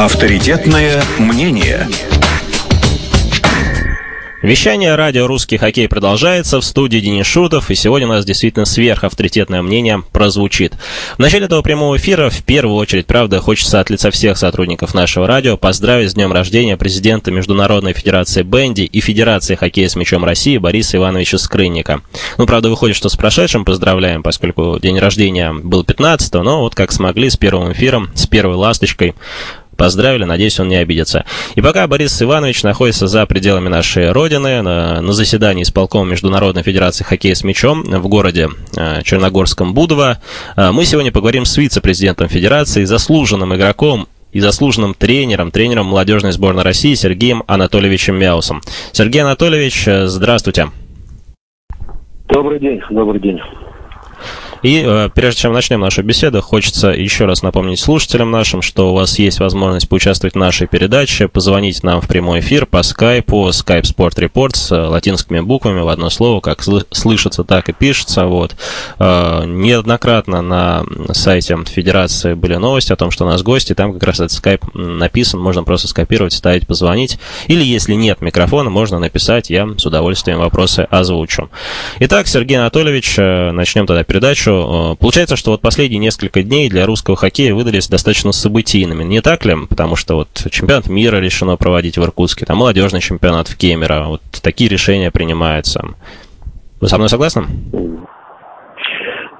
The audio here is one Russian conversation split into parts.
Авторитетное мнение. Вещание радио «Русский хоккей» продолжается в студии Денис Шутов, и сегодня у нас действительно сверхавторитетное мнение прозвучит. В начале этого прямого эфира, в первую очередь, правда, хочется от лица всех сотрудников нашего радио поздравить с днем рождения президента Международной Федерации Бенди и Федерации хоккея с мячом России Бориса Ивановича Скрынника. Ну, правда, выходит, что с прошедшим поздравляем, поскольку день рождения был 15 но вот как смогли с первым эфиром, с первой ласточкой поздравили, надеюсь, он не обидится. И пока Борис Иванович находится за пределами нашей родины, на, на заседании исполкома Международной Федерации хоккея с мячом в городе э, Черногорском Будово, э, мы сегодня поговорим с вице-президентом Федерации, заслуженным игроком и заслуженным тренером, тренером молодежной сборной России Сергеем Анатольевичем Мяусом. Сергей Анатольевич, э, здравствуйте. Добрый день, добрый день. И э, прежде чем начнем нашу беседу, хочется еще раз напомнить слушателям нашим, что у вас есть возможность поучаствовать в нашей передаче, позвонить нам в прямой эфир по скайпу, Skype Sport Report с э, латинскими буквами в одно слово, как слышится, так и пишется. Вот. Э, неоднократно на сайте Федерации были новости о том, что у нас гости, там как раз этот скайп написан, можно просто скопировать, ставить, позвонить. Или если нет микрофона, можно написать, я с удовольствием вопросы озвучу. Итак, Сергей Анатольевич, э, начнем тогда передачу хорошо. Э, получается, что вот последние несколько дней для русского хоккея выдались достаточно событийными, не так ли? Потому что вот чемпионат мира решено проводить в Иркутске, там молодежный чемпионат в Кемерово, вот такие решения принимаются. Вы со мной согласны?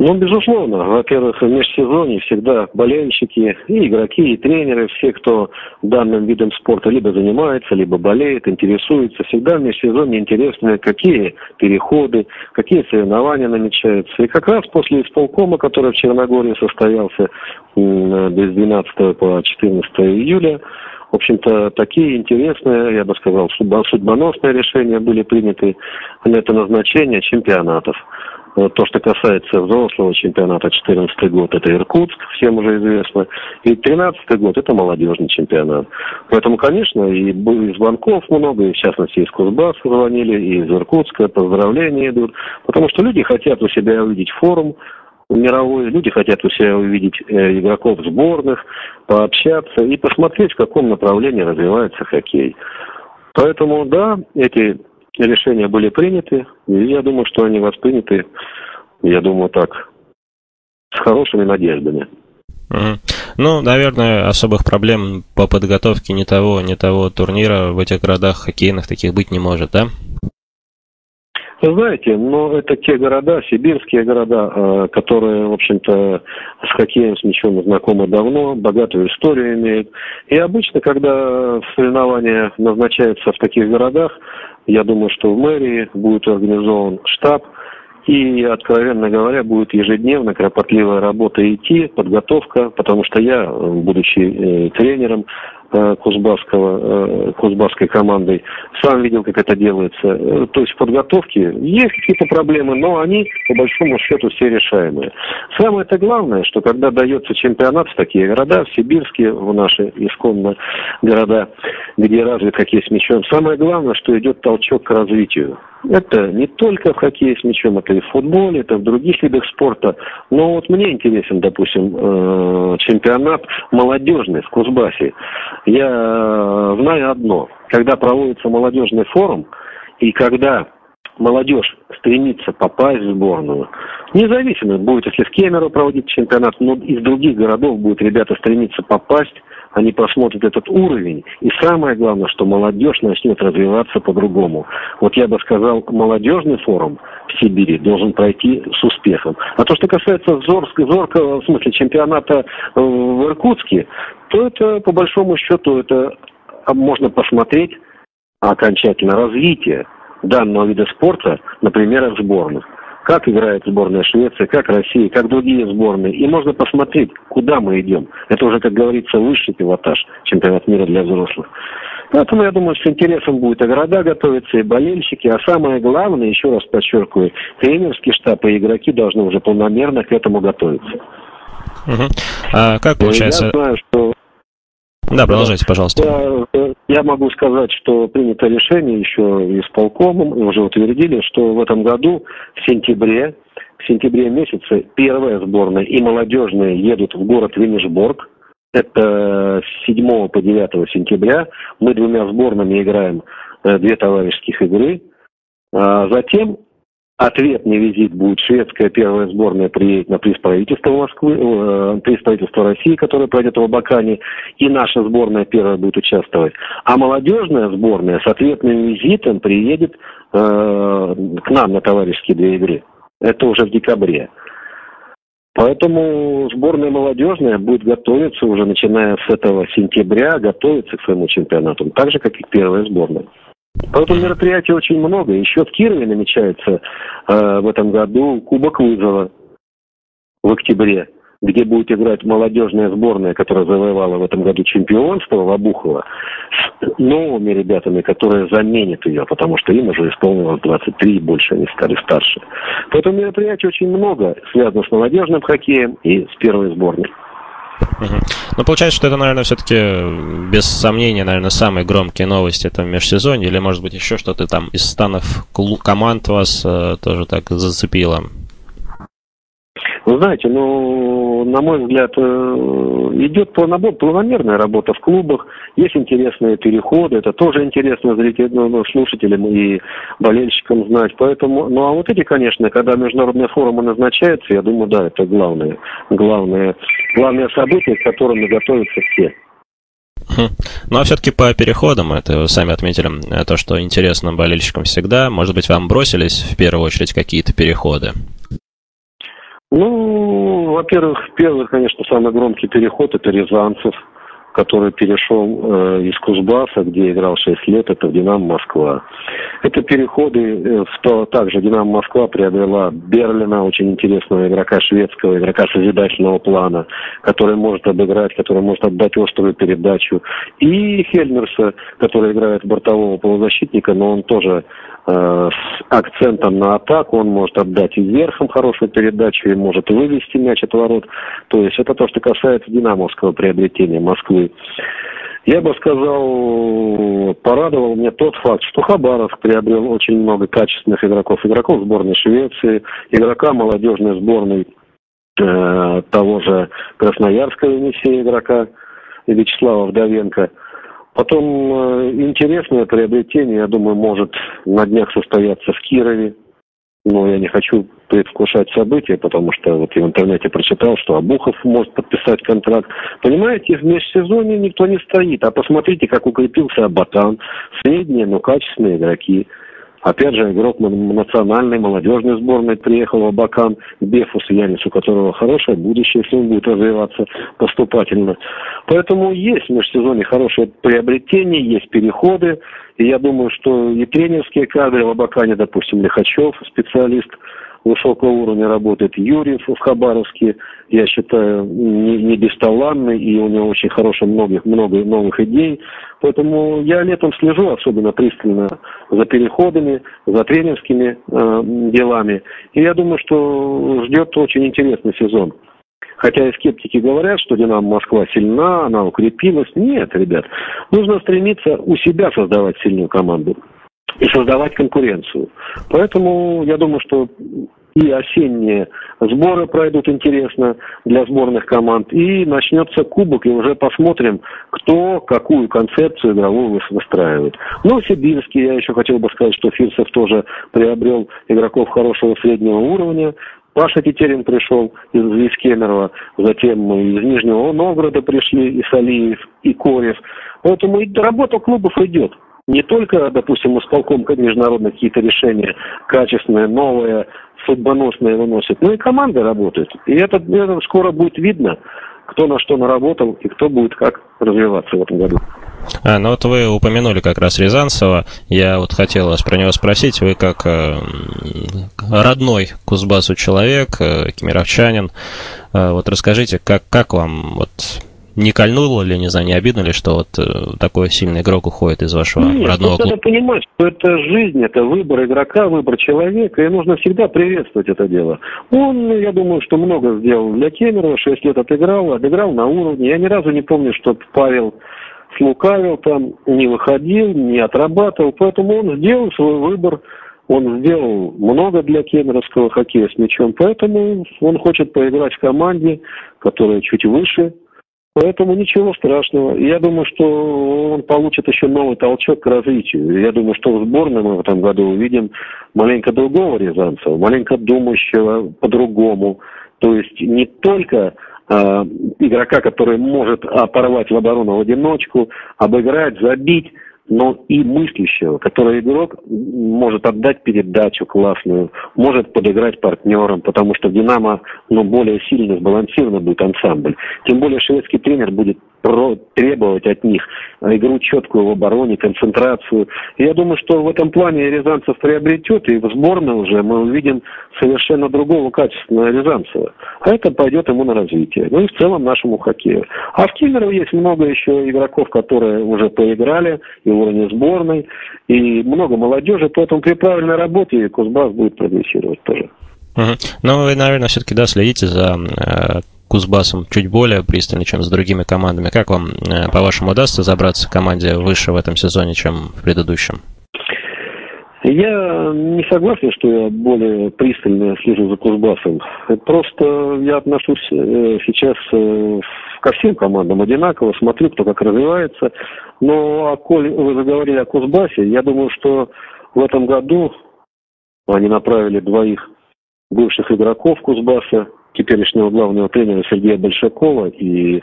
Ну, безусловно. Во-первых, в межсезонье всегда болельщики, и игроки, и тренеры, все, кто данным видом спорта либо занимается, либо болеет, интересуется, всегда в межсезонье интересно, какие переходы, какие соревнования намечаются. И как раз после исполкома, который в Черногории состоялся с 12 по 14 июля, в общем-то, такие интересные, я бы сказал, судьбоносные решения были приняты на это назначение чемпионатов. Вот то, что касается взрослого чемпионата, 14 год, это Иркутск, всем уже известно. И 13 год, это молодежный чемпионат. Поэтому, конечно, и звонков много, и в частности из Кузбасса звонили, и из Иркутска, поздравления идут. Потому что люди хотят у себя увидеть форум, мировой, люди хотят у себя увидеть э, игроков сборных, пообщаться и посмотреть, в каком направлении развивается хоккей. Поэтому, да, эти решения были приняты, и я думаю, что они восприняты, я думаю, так, с хорошими надеждами. Ну, наверное, особых проблем по подготовке ни того, ни того турнира в этих городах хоккейных таких быть не может, да? Вы знаете, но это те города, сибирские города, э, которые, в общем-то, с хоккеем, с мячом знакомы давно, богатую историю имеют. И обычно, когда соревнования назначаются в таких городах, я думаю, что в мэрии будет организован штаб, и, откровенно говоря, будет ежедневно кропотливая работа идти, подготовка, потому что я, будучи э, тренером, Кузбасского, э, Кузбасской командой. Сам видел, как это делается. Э, то есть в подготовке есть какие-то проблемы, но они, по большому счету, все решаемые. самое это главное, что когда дается чемпионат в такие города, в Сибирске, в наши исконно города, где развит хоккей с мячом, самое главное, что идет толчок к развитию. Это не только в хоккее с мячом, это и в футболе, это в других видах спорта. Но вот мне интересен, допустим, чемпионат молодежный в Кузбассе. Я э, знаю одно. Когда проводится молодежный форум, и когда молодежь стремится попасть в сборную, независимо, будет если в Кемерово проводить чемпионат, но из других городов будут ребята стремиться попасть, они посмотрят этот уровень, и самое главное, что молодежь начнет развиваться по-другому. Вот я бы сказал, молодежный форум в Сибири должен пройти с успехом. А то, что касается зорского, зоркого, в смысле чемпионата в Иркутске, то это, по большому счету, это можно посмотреть окончательно развитие данного вида спорта на примерах сборных. Как играет сборная Швеции, как Россия, как другие сборные. И можно посмотреть, куда мы идем. Это уже, как говорится, высший пилотаж чемпионат мира для взрослых. Поэтому я думаю, с интересом будет и города готовиться, и болельщики. А самое главное, еще раз подчеркиваю, тренерский штаб и игроки должны уже полномерно к этому готовиться. Угу. А как получается? Я знаю, что да, продолжайте, пожалуйста. Я, могу сказать, что принято решение еще исполкомом, и уже утвердили, что в этом году, в сентябре, в сентябре месяце, первая сборная и молодежные едут в город Венешборг, Это с 7 по 9 сентября. Мы двумя сборными играем э, две товарищеских игры. А затем Ответный визит будет шведская первая сборная приедет на приз правительства Москвы, э, приз правительства России, который пройдет в Абакане, и наша сборная первая будет участвовать. А молодежная сборная с ответным визитом приедет э, к нам на товарищеские две игры. Это уже в декабре. Поэтому сборная молодежная будет готовиться уже начиная с этого сентября, готовиться к своему чемпионату, так же, как и первая сборная. Поэтому мероприятий очень много. Еще в Кирове намечается э, в этом году Кубок вызова в октябре, где будет играть молодежная сборная, которая завоевала в этом году чемпионство в Обухово, с новыми ребятами, которые заменят ее, потому что им уже исполнилось 23 и больше, они стали старше. Поэтому мероприятий очень много, связано с молодежным хоккеем и с первой сборной. Ну, получается, что это, наверное, все-таки без сомнения, наверное, самые громкие новости это в межсезонье, или, может быть, еще что-то там из станов команд вас э, тоже так зацепило? Вы знаете, ну, на мой взгляд, э, идет планомерная работа в клубах, есть интересные переходы, это тоже интересно зрителям, ну, ну, слушателям и болельщикам знать. Поэтому, ну а вот эти, конечно, когда международные форумы назначаются, я думаю, да, это главное, главное, главное событие, к которому готовятся все. Хм. Ну а все-таки по переходам, это вы сами отметили, э, то, что интересно болельщикам всегда. Может быть, вам бросились в первую очередь какие-то переходы? Ну, во-первых, первый, конечно, самый громкий переход – это Рязанцев, который перешел э, из Кузбасса, где играл 6 лет, это в «Динамо Москва». Это переходы, э, в то, также «Динамо Москва» приобрела Берлина, очень интересного игрока шведского, игрока созидательного плана, который может обыграть, который может отдать острую передачу. И Хельмерса, который играет бортового полузащитника, но он тоже с акцентом на атаку, он может отдать и верхом хорошую передачу, и может вывести мяч от ворот. То есть это то, что касается динамовского приобретения Москвы. Я бы сказал, порадовал мне тот факт, что Хабаровск приобрел очень много качественных игроков. Игроков сборной Швеции, игрока молодежной сборной э, того же Красноярска Енисея игрока Вячеслава Вдовенко – Потом э, интересное приобретение, я думаю, может на днях состояться в Кирове. Но я не хочу предвкушать события, потому что вот я в интернете прочитал, что Абухов может подписать контракт. Понимаете, в межсезонье никто не стоит. А посмотрите, как укрепился Абатан. Средние, но качественные игроки. Опять же, игрок национальной молодежной сборной приехал в Абакан, Бефус Янис, у которого хорошее будущее, если он будет развиваться поступательно. Поэтому есть в межсезонье хорошее приобретение, есть переходы. И я думаю, что и тренерские кадры в Абакане, допустим, Лихачев, специалист – высокого уровня работает Юрьев в Хабаровске, я считаю, не, не бесталанный, и у него очень хорошо многих, много новых идей. Поэтому я летом слежу особенно пристально за переходами, за тренерскими э, делами. И я думаю, что ждет очень интересный сезон. Хотя и скептики говорят, что «Динамо Москва» сильна, она укрепилась. Нет, ребят, нужно стремиться у себя создавать сильную команду и создавать конкуренцию. Поэтому я думаю, что и осенние сборы пройдут интересно для сборных команд, и начнется кубок, и уже посмотрим, кто какую концепцию игровую выстраивает. Ну, Сибирский, я еще хотел бы сказать, что Фирсов тоже приобрел игроков хорошего среднего уровня, Паша Тетерин пришел из, из Кемерово, затем из Нижнего Новгорода пришли и Салиев, и Корев. Поэтому работа клубов идет не только, допустим, исполком международных какие-то решения качественные, новые, судьбоносные выносит, но и команда работает. И это, это скоро будет видно, кто на что наработал и кто будет как развиваться в этом году. А, ну вот вы упомянули как раз Рязанцева. Я вот хотел вас про него спросить. Вы как э, родной Кузбассу человек, э, кемеровчанин, э, вот расскажите, как, как вам вот не кольнуло ли, не знаю, не обидно ли, что вот э, такой сильный игрок уходит из вашего Нет, родного клуба? Надо понимать, что это жизнь, это выбор игрока, выбор человека, и нужно всегда приветствовать это дело. Он, я думаю, что много сделал для Кемерова, 6 лет отыграл, отыграл на уровне. Я ни разу не помню, что Павел слукавил там, не выходил, не отрабатывал, поэтому он сделал свой выбор, он сделал много для кемеровского хоккея с мячом, поэтому он хочет поиграть в команде, которая чуть выше, Поэтому ничего страшного. Я думаю, что он получит еще новый толчок к развитию. Я думаю, что в сборной мы в этом году увидим маленько другого Рязанцева, маленько думающего по-другому. То есть не только э, игрока, который может порвать в оборону в одиночку, обыграть, забить, но и мыслящего, который игрок может отдать передачу классную, может подыграть партнерам, потому что «Динамо» ну, более сильно сбалансированно будет ансамбль. Тем более шведский тренер будет требовать от них игру четкую в обороне, концентрацию. Я думаю, что в этом плане Рязанцев приобретет, и в сборной уже мы увидим совершенно другого качественного Рязанцева. А это пойдет ему на развитие. Ну и в целом нашему хоккею. А в Киллерово есть много еще игроков, которые уже поиграли и в уровне сборной, и много молодежи, поэтому при правильной работе Кузбасс будет прогрессировать тоже. Угу. Ну, вы, наверное, все-таки, да, следите за э, Кузбассом чуть более пристально, чем с другими командами. Как вам, э, по-вашему, удастся забраться команде выше в этом сезоне, чем в предыдущем? Я не согласен, что я более пристально слежу за Кузбассом. Просто я отношусь э, сейчас э, ко всем командам одинаково, смотрю, кто как развивается. Но, а коль вы заговорили о Кузбассе, я думаю, что в этом году они направили двоих бывших игроков Кузбасса, теперешнего главного тренера Сергея Большакова и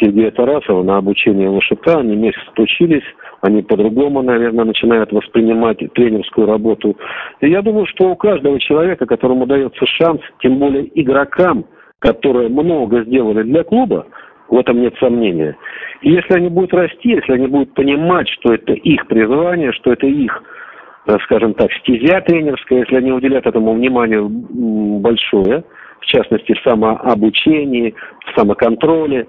Сергея Тарасова на обучение ЛШК. Они месяц учились, они по-другому, наверное, начинают воспринимать тренерскую работу. И я думаю, что у каждого человека, которому дается шанс, тем более игрокам, которые много сделали для клуба, в этом нет сомнения. И если они будут расти, если они будут понимать, что это их призвание, что это их, э, скажем так, стезя тренерская, если они уделят этому внимание большое, в частности, в самообучении, в самоконтроле.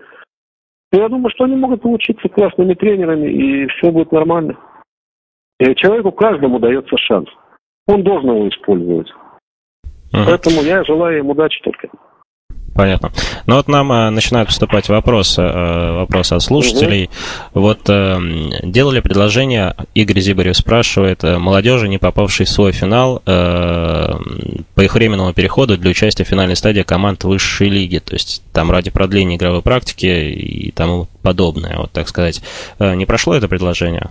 Я думаю, что они могут получиться классными тренерами, и все будет нормально. И человеку каждому дается шанс. Он должен его использовать. Угу. Поэтому я желаю им удачи только. Понятно. Ну вот нам э, начинают поступать вопросы, э, вопросы от слушателей. Угу. Вот э, делали предложение, Игорь Зибарев спрашивает, э, молодежи, не попавшей в свой финал, э, по их временному переходу для участия в финальной стадии команд высшей лиги, то есть там ради продления игровой практики и тому подобное, вот так сказать. Э, не прошло это предложение?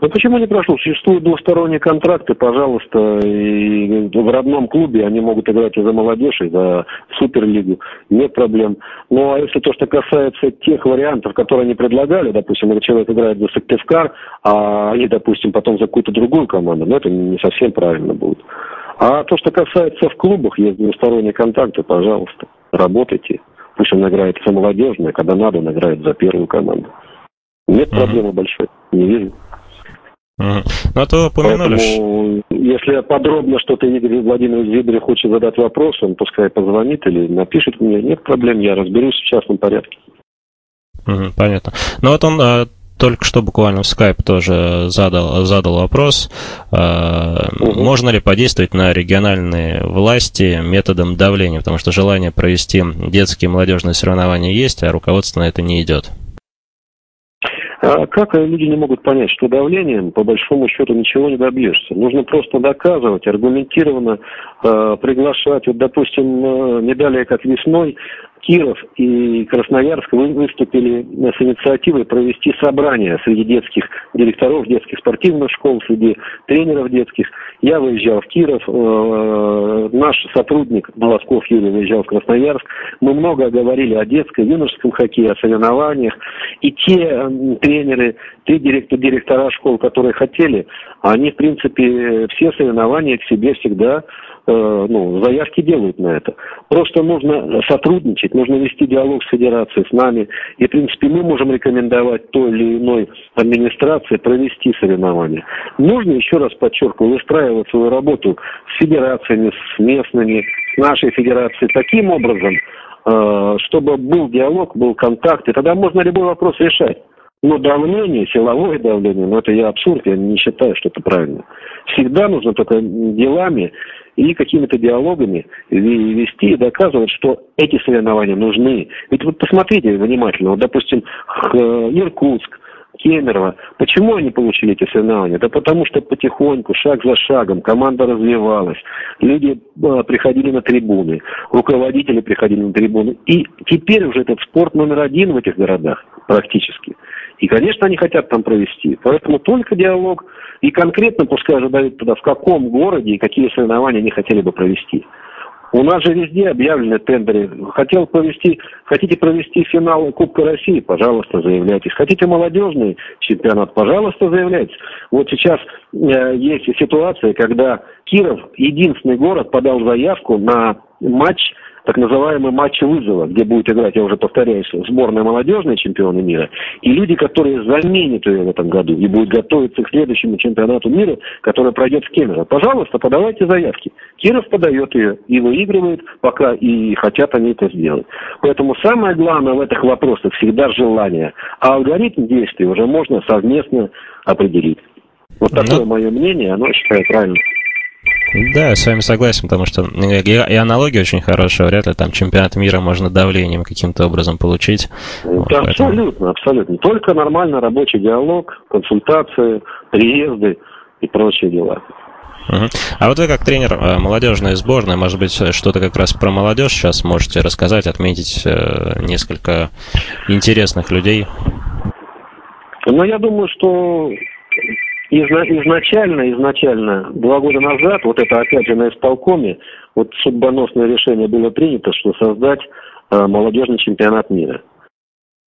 Ну почему не прошло? Существуют двусторонние контракты, пожалуйста, и в родном клубе они могут играть и за молодежь, и за Суперлигу, нет проблем. Ну а если то, что касается тех вариантов, которые они предлагали, допустим, если человек играет за Сыктывкар, а они, допустим, потом за какую-то другую команду, ну это не совсем правильно будет. А то, что касается в клубах, есть двусторонние контакты, пожалуйста, работайте. Пусть он играет за молодежную, когда надо, он играет за первую команду. Нет проблемы большой, не вижу. Ну, а то упомянули... Поэтому, если подробно что-то Игорь Владимирович Зибрев хочет задать вопрос, он пускай позвонит или напишет мне. Нет проблем, я разберусь в частном порядке. Угу, понятно. Ну вот он а, только что буквально в скайп тоже задал, задал вопрос, а, угу. можно ли подействовать на региональные власти методом давления, потому что желание провести детские и молодежные соревнования есть, а руководство на это не идет. А как люди не могут понять, что давлением, по большому счету, ничего не добьешься? Нужно просто доказывать, аргументированно э, приглашать. Вот, допустим, э, не далее, как весной, Киров и Красноярск выступили с инициативой провести собрание среди детских директоров детских спортивных школ, среди тренеров детских. Я выезжал в Киров, э, наш сотрудник Молосков Юрий выезжал в Красноярск. Мы много говорили о детском, юношеском хоккее, о соревнованиях. И те тренеры, те директор, директора школ, которые хотели, они, в принципе, все соревнования к себе всегда Э, ну, заявки делают на это. Просто нужно сотрудничать, нужно вести диалог с федерацией, с нами. И, в принципе, мы можем рекомендовать той или иной администрации провести соревнования. Нужно, еще раз подчеркиваю, выстраивать свою работу с федерациями, с местными, с нашей федерацией таким образом, э, чтобы был диалог, был контакт, и тогда можно любой вопрос решать. Но давление, силовое давление, ну это я абсурд, я не считаю, что это правильно. Всегда нужно только делами и какими-то диалогами вести и доказывать, что эти соревнования нужны. Ведь вот посмотрите внимательно, вот, допустим, Иркутск, Кемерово. Почему они получили эти соревнования? Да потому что потихоньку, шаг за шагом, команда развивалась, люди э, приходили на трибуны, руководители приходили на трибуны. И теперь уже этот спорт номер один в этих городах практически. И, конечно, они хотят там провести. Поэтому только диалог. И конкретно пускай задают туда, в каком городе и какие соревнования они хотели бы провести. У нас же везде объявлены тендеры. Хотел провести, хотите провести финал Кубка России, пожалуйста, заявляйтесь. Хотите молодежный чемпионат, пожалуйста, заявляйтесь. Вот сейчас э, есть ситуация, когда Киров, единственный город, подал заявку на матч так называемый матч вызова, где будет играть, я уже повторяюсь, сборная молодежная чемпионы мира, и люди, которые заменят ее в этом году и будут готовиться к следующему чемпионату мира, который пройдет в Кемерово. Пожалуйста, подавайте заявки. Киров подает ее и выигрывает, пока и хотят они это сделать. Поэтому самое главное в этих вопросах всегда желание. А алгоритм действий уже можно совместно определить. Вот такое ну, мое мнение, оно считаю правильным. Да, я с вами согласен, потому что и, аналогия очень хорошая. Вряд ли там чемпионат мира можно давлением каким-то образом получить. Да, вот, абсолютно, поэтому... абсолютно. Только нормально рабочий диалог, консультации, приезды и прочие дела. Угу. А вот вы как тренер э, молодежной сборной, может быть, что-то как раз про молодежь сейчас можете рассказать, отметить э, несколько интересных людей? Ну, я думаю, что изначально, изначально, два года назад, вот это опять же на исполкоме, вот судьбоносное решение было принято, что создать э, молодежный чемпионат мира.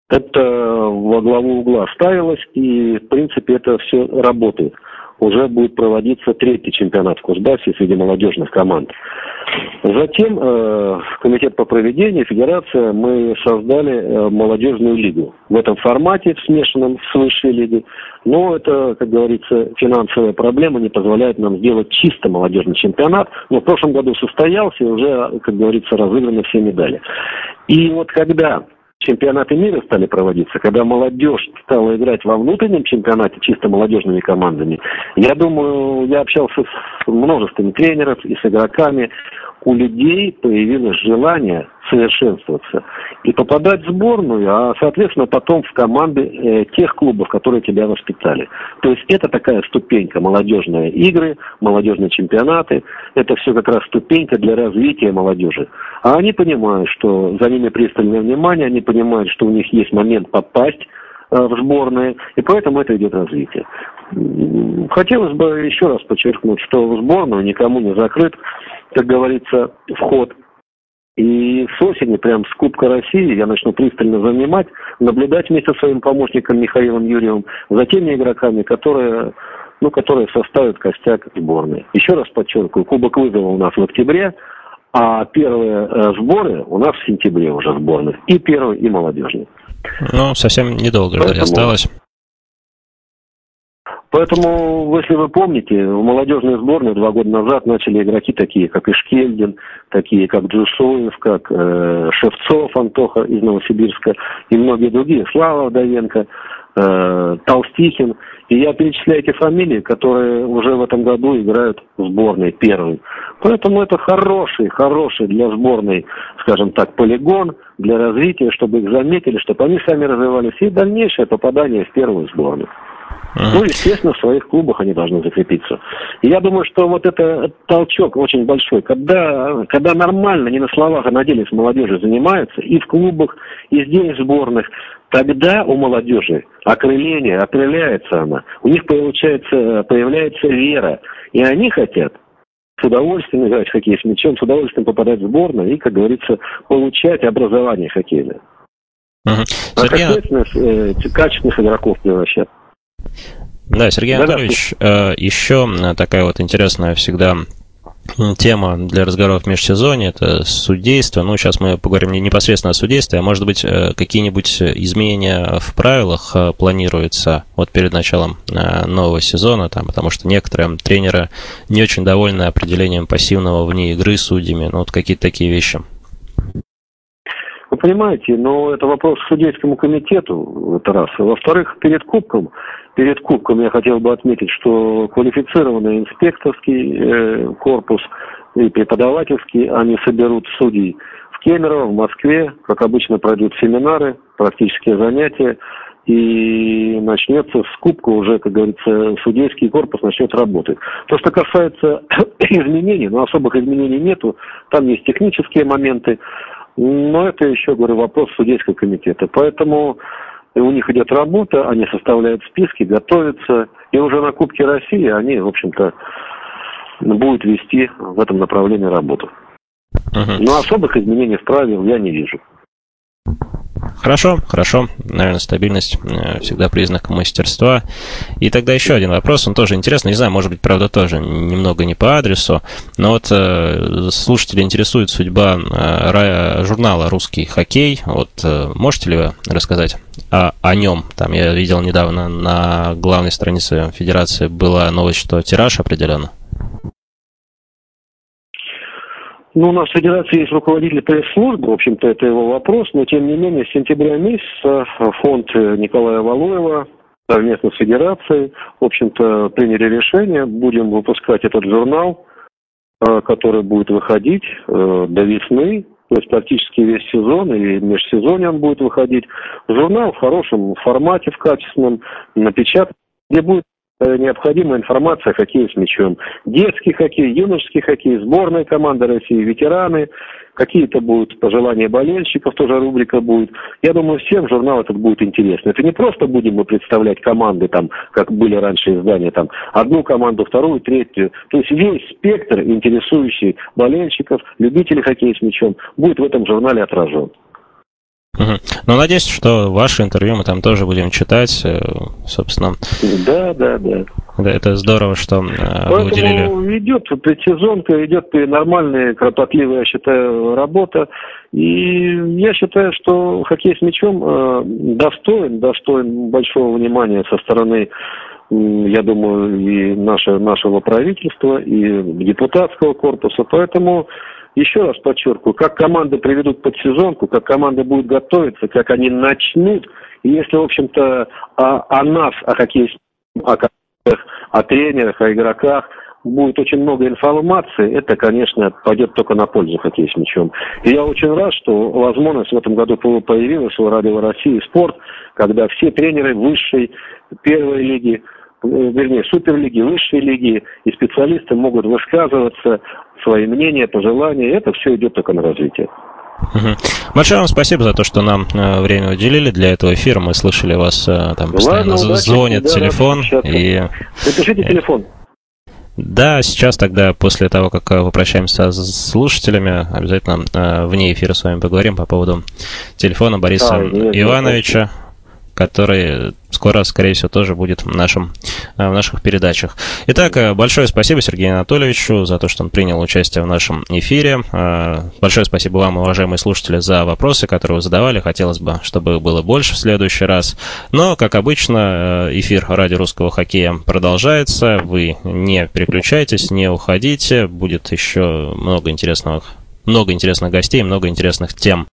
Это во главу угла ставилось, и, в принципе, это все работает уже будет проводиться третий чемпионат в Кузбассе среди молодежных команд. Затем э, комитет по проведению, федерация, мы создали э, молодежную лигу. В этом формате, в смешанном с высшей лигой. Но это, как говорится, финансовая проблема не позволяет нам сделать чисто молодежный чемпионат. Но в прошлом году состоялся и уже, как говорится, разыграны все медали. И вот когда чемпионаты мира стали проводиться, когда молодежь стала играть во внутреннем чемпионате чисто молодежными командами, я думаю, я общался с множеством тренеров и с игроками, у людей появилось желание совершенствоваться и попадать в сборную, а, соответственно, потом в команды э, тех клубов, которые тебя воспитали. То есть это такая ступенька, молодежные игры, молодежные чемпионаты, это все как раз ступенька для развития молодежи. А они понимают, что за ними пристальное внимание, они понимают, что у них есть момент попасть в сборные, и поэтому это идет развитие. Хотелось бы еще раз подчеркнуть, что в сборную никому не закрыт, как говорится, вход – и с осени, прям с Кубка России, я начну пристально занимать, наблюдать вместе со своим помощником Михаилом Юрьевым за теми игроками, которые, ну, которые составят костяк сборной. Еще раз подчеркиваю, Кубок вызова у нас в октябре, а первые э, сборы у нас в сентябре уже сборных. И первый, и молодежный. Ну, совсем недолго Поэтому... осталось. Поэтому, если вы помните, в молодежной сборной два года назад начали игроки такие, как Ишкельдин, такие, как Джусоев, как э, Шевцов Антоха из Новосибирска и многие другие, Слава Вдовенко, э, Толстихин. И я перечисляю эти фамилии, которые уже в этом году играют в сборной первой. Поэтому это хороший, хороший для сборной, скажем так, полигон для развития, чтобы их заметили, чтобы они сами развивались, и дальнейшее попадание в первую сборную. Uh-huh. Ну, естественно, в своих клубах они должны закрепиться. И я думаю, что вот это толчок очень большой, когда, когда нормально, не на словах, а на деле с молодежью занимаются, и в клубах, и здесь в сборных, тогда у молодежи окрыление, окрыляется она, у них получается, появляется вера, и они хотят с удовольствием играть в хоккей с мячом, с удовольствием попадать в сборную и, как говорится, получать образование хоккейное. Угу. А, соответственно, э, качественных игроков превращать. Да, Сергей Анатольевич, э, еще такая вот интересная всегда тема для разговоров в межсезонье – это судейство. Ну, сейчас мы поговорим не непосредственно о судействе, а может быть, э, какие-нибудь изменения в правилах э, планируются вот перед началом нового сезона, там, потому что некоторые тренеры не очень довольны определением пассивного вне игры судьями. Ну, вот какие-то такие вещи. Понимаете, но это вопрос к судейскому комитету, это раз. Во-вторых, перед Кубком Перед Кубком я хотел бы отметить, что квалифицированный инспекторский э, корпус и преподавательский, они соберут судей в Кемерово, в Москве, как обычно пройдут семинары, практические занятия. и начнется скупка уже, как говорится, судейский корпус начнет работать. То, что касается изменений, но особых изменений нету, там есть технические моменты, но это еще, говорю, вопрос судейского комитета. Поэтому у них идет работа, они составляют списки, готовятся, и уже на Кубке России они, в общем-то, будут вести в этом направлении работу. Uh-huh. Но особых изменений в правил я не вижу. Хорошо, хорошо. Наверное, стабильность э, всегда признак мастерства. И тогда еще один вопрос, он тоже интересный. Не знаю, может быть, правда, тоже немного не по адресу. Но вот э, слушатели интересует судьба э, журнала «Русский хоккей». Вот э, можете ли вы рассказать о, нем? Там я видел недавно на главной странице Федерации была новость, что тираж определен. Ну, у нас в Федерации есть руководитель пресс-службы, в общем-то, это его вопрос, но тем не менее с сентября месяца фонд Николая Валуева совместно с Федерацией, в общем-то, приняли решение, будем выпускать этот журнал, э, который будет выходить э, до весны, то есть практически весь сезон и межсезонье он будет выходить. Журнал в хорошем формате, в качественном, напечатан, где будет Э, необходимая информация о хоккее с мячом. Детский хоккей, юношеский хоккей, сборная команда России, ветераны, какие-то будут пожелания болельщиков, тоже рубрика будет. Я думаю, всем журнал этот будет интересно. Это не просто будем мы представлять команды, там, как были раньше издания, там, одну команду, вторую, третью. То есть весь спектр, интересующий болельщиков, любителей хоккея с мячом, будет в этом журнале отражен. Угу. Ну, надеюсь, что ваше интервью мы там тоже будем читать, э, собственно. Да, да, да. Да, это здорово, что Поэтому вы уделили. идет предсезонка, идет нормальная, кропотливая, я считаю, работа. И я считаю, что хоккей с мячом э, достоин, достоин большого внимания со стороны я думаю, и наше, нашего правительства, и депутатского корпуса. Поэтому еще раз подчеркиваю, как команды приведут под сезонку, как команды будут готовиться, как они начнут. И если, в общем-то, о, о нас, о хоккее, о, тренерах, о игроках будет очень много информации, это, конечно, пойдет только на пользу хоккея с мячом. И я очень рад, что возможность в этом году появилась у Радио России спорт, когда все тренеры высшей первой лиги вернее, суперлиги, высшие лиги и специалисты могут высказываться, свои мнения, пожелания. Это все идет только на развитие. Угу. Большое вам спасибо за то, что нам э, время уделили для этого эфира. Мы слышали вас э, там постоянно Ладно, звонит да, телефон. И... Напишите телефон. Да, сейчас тогда, после того, как попрощаемся с слушателями, обязательно вне эфира с вами поговорим по поводу телефона Бориса а, нет, Ивановича. Нет, который скоро, скорее всего, тоже будет в, нашем, э, в наших передачах. Итак, э, большое спасибо Сергею Анатольевичу за то, что он принял участие в нашем эфире. Э, большое спасибо вам, уважаемые слушатели, за вопросы, которые вы задавали. Хотелось бы, чтобы их было больше в следующий раз. Но, как обычно, эфир Ради русского хоккея продолжается. Вы не переключайтесь, не уходите. Будет еще много интересных, много интересных гостей, много интересных тем.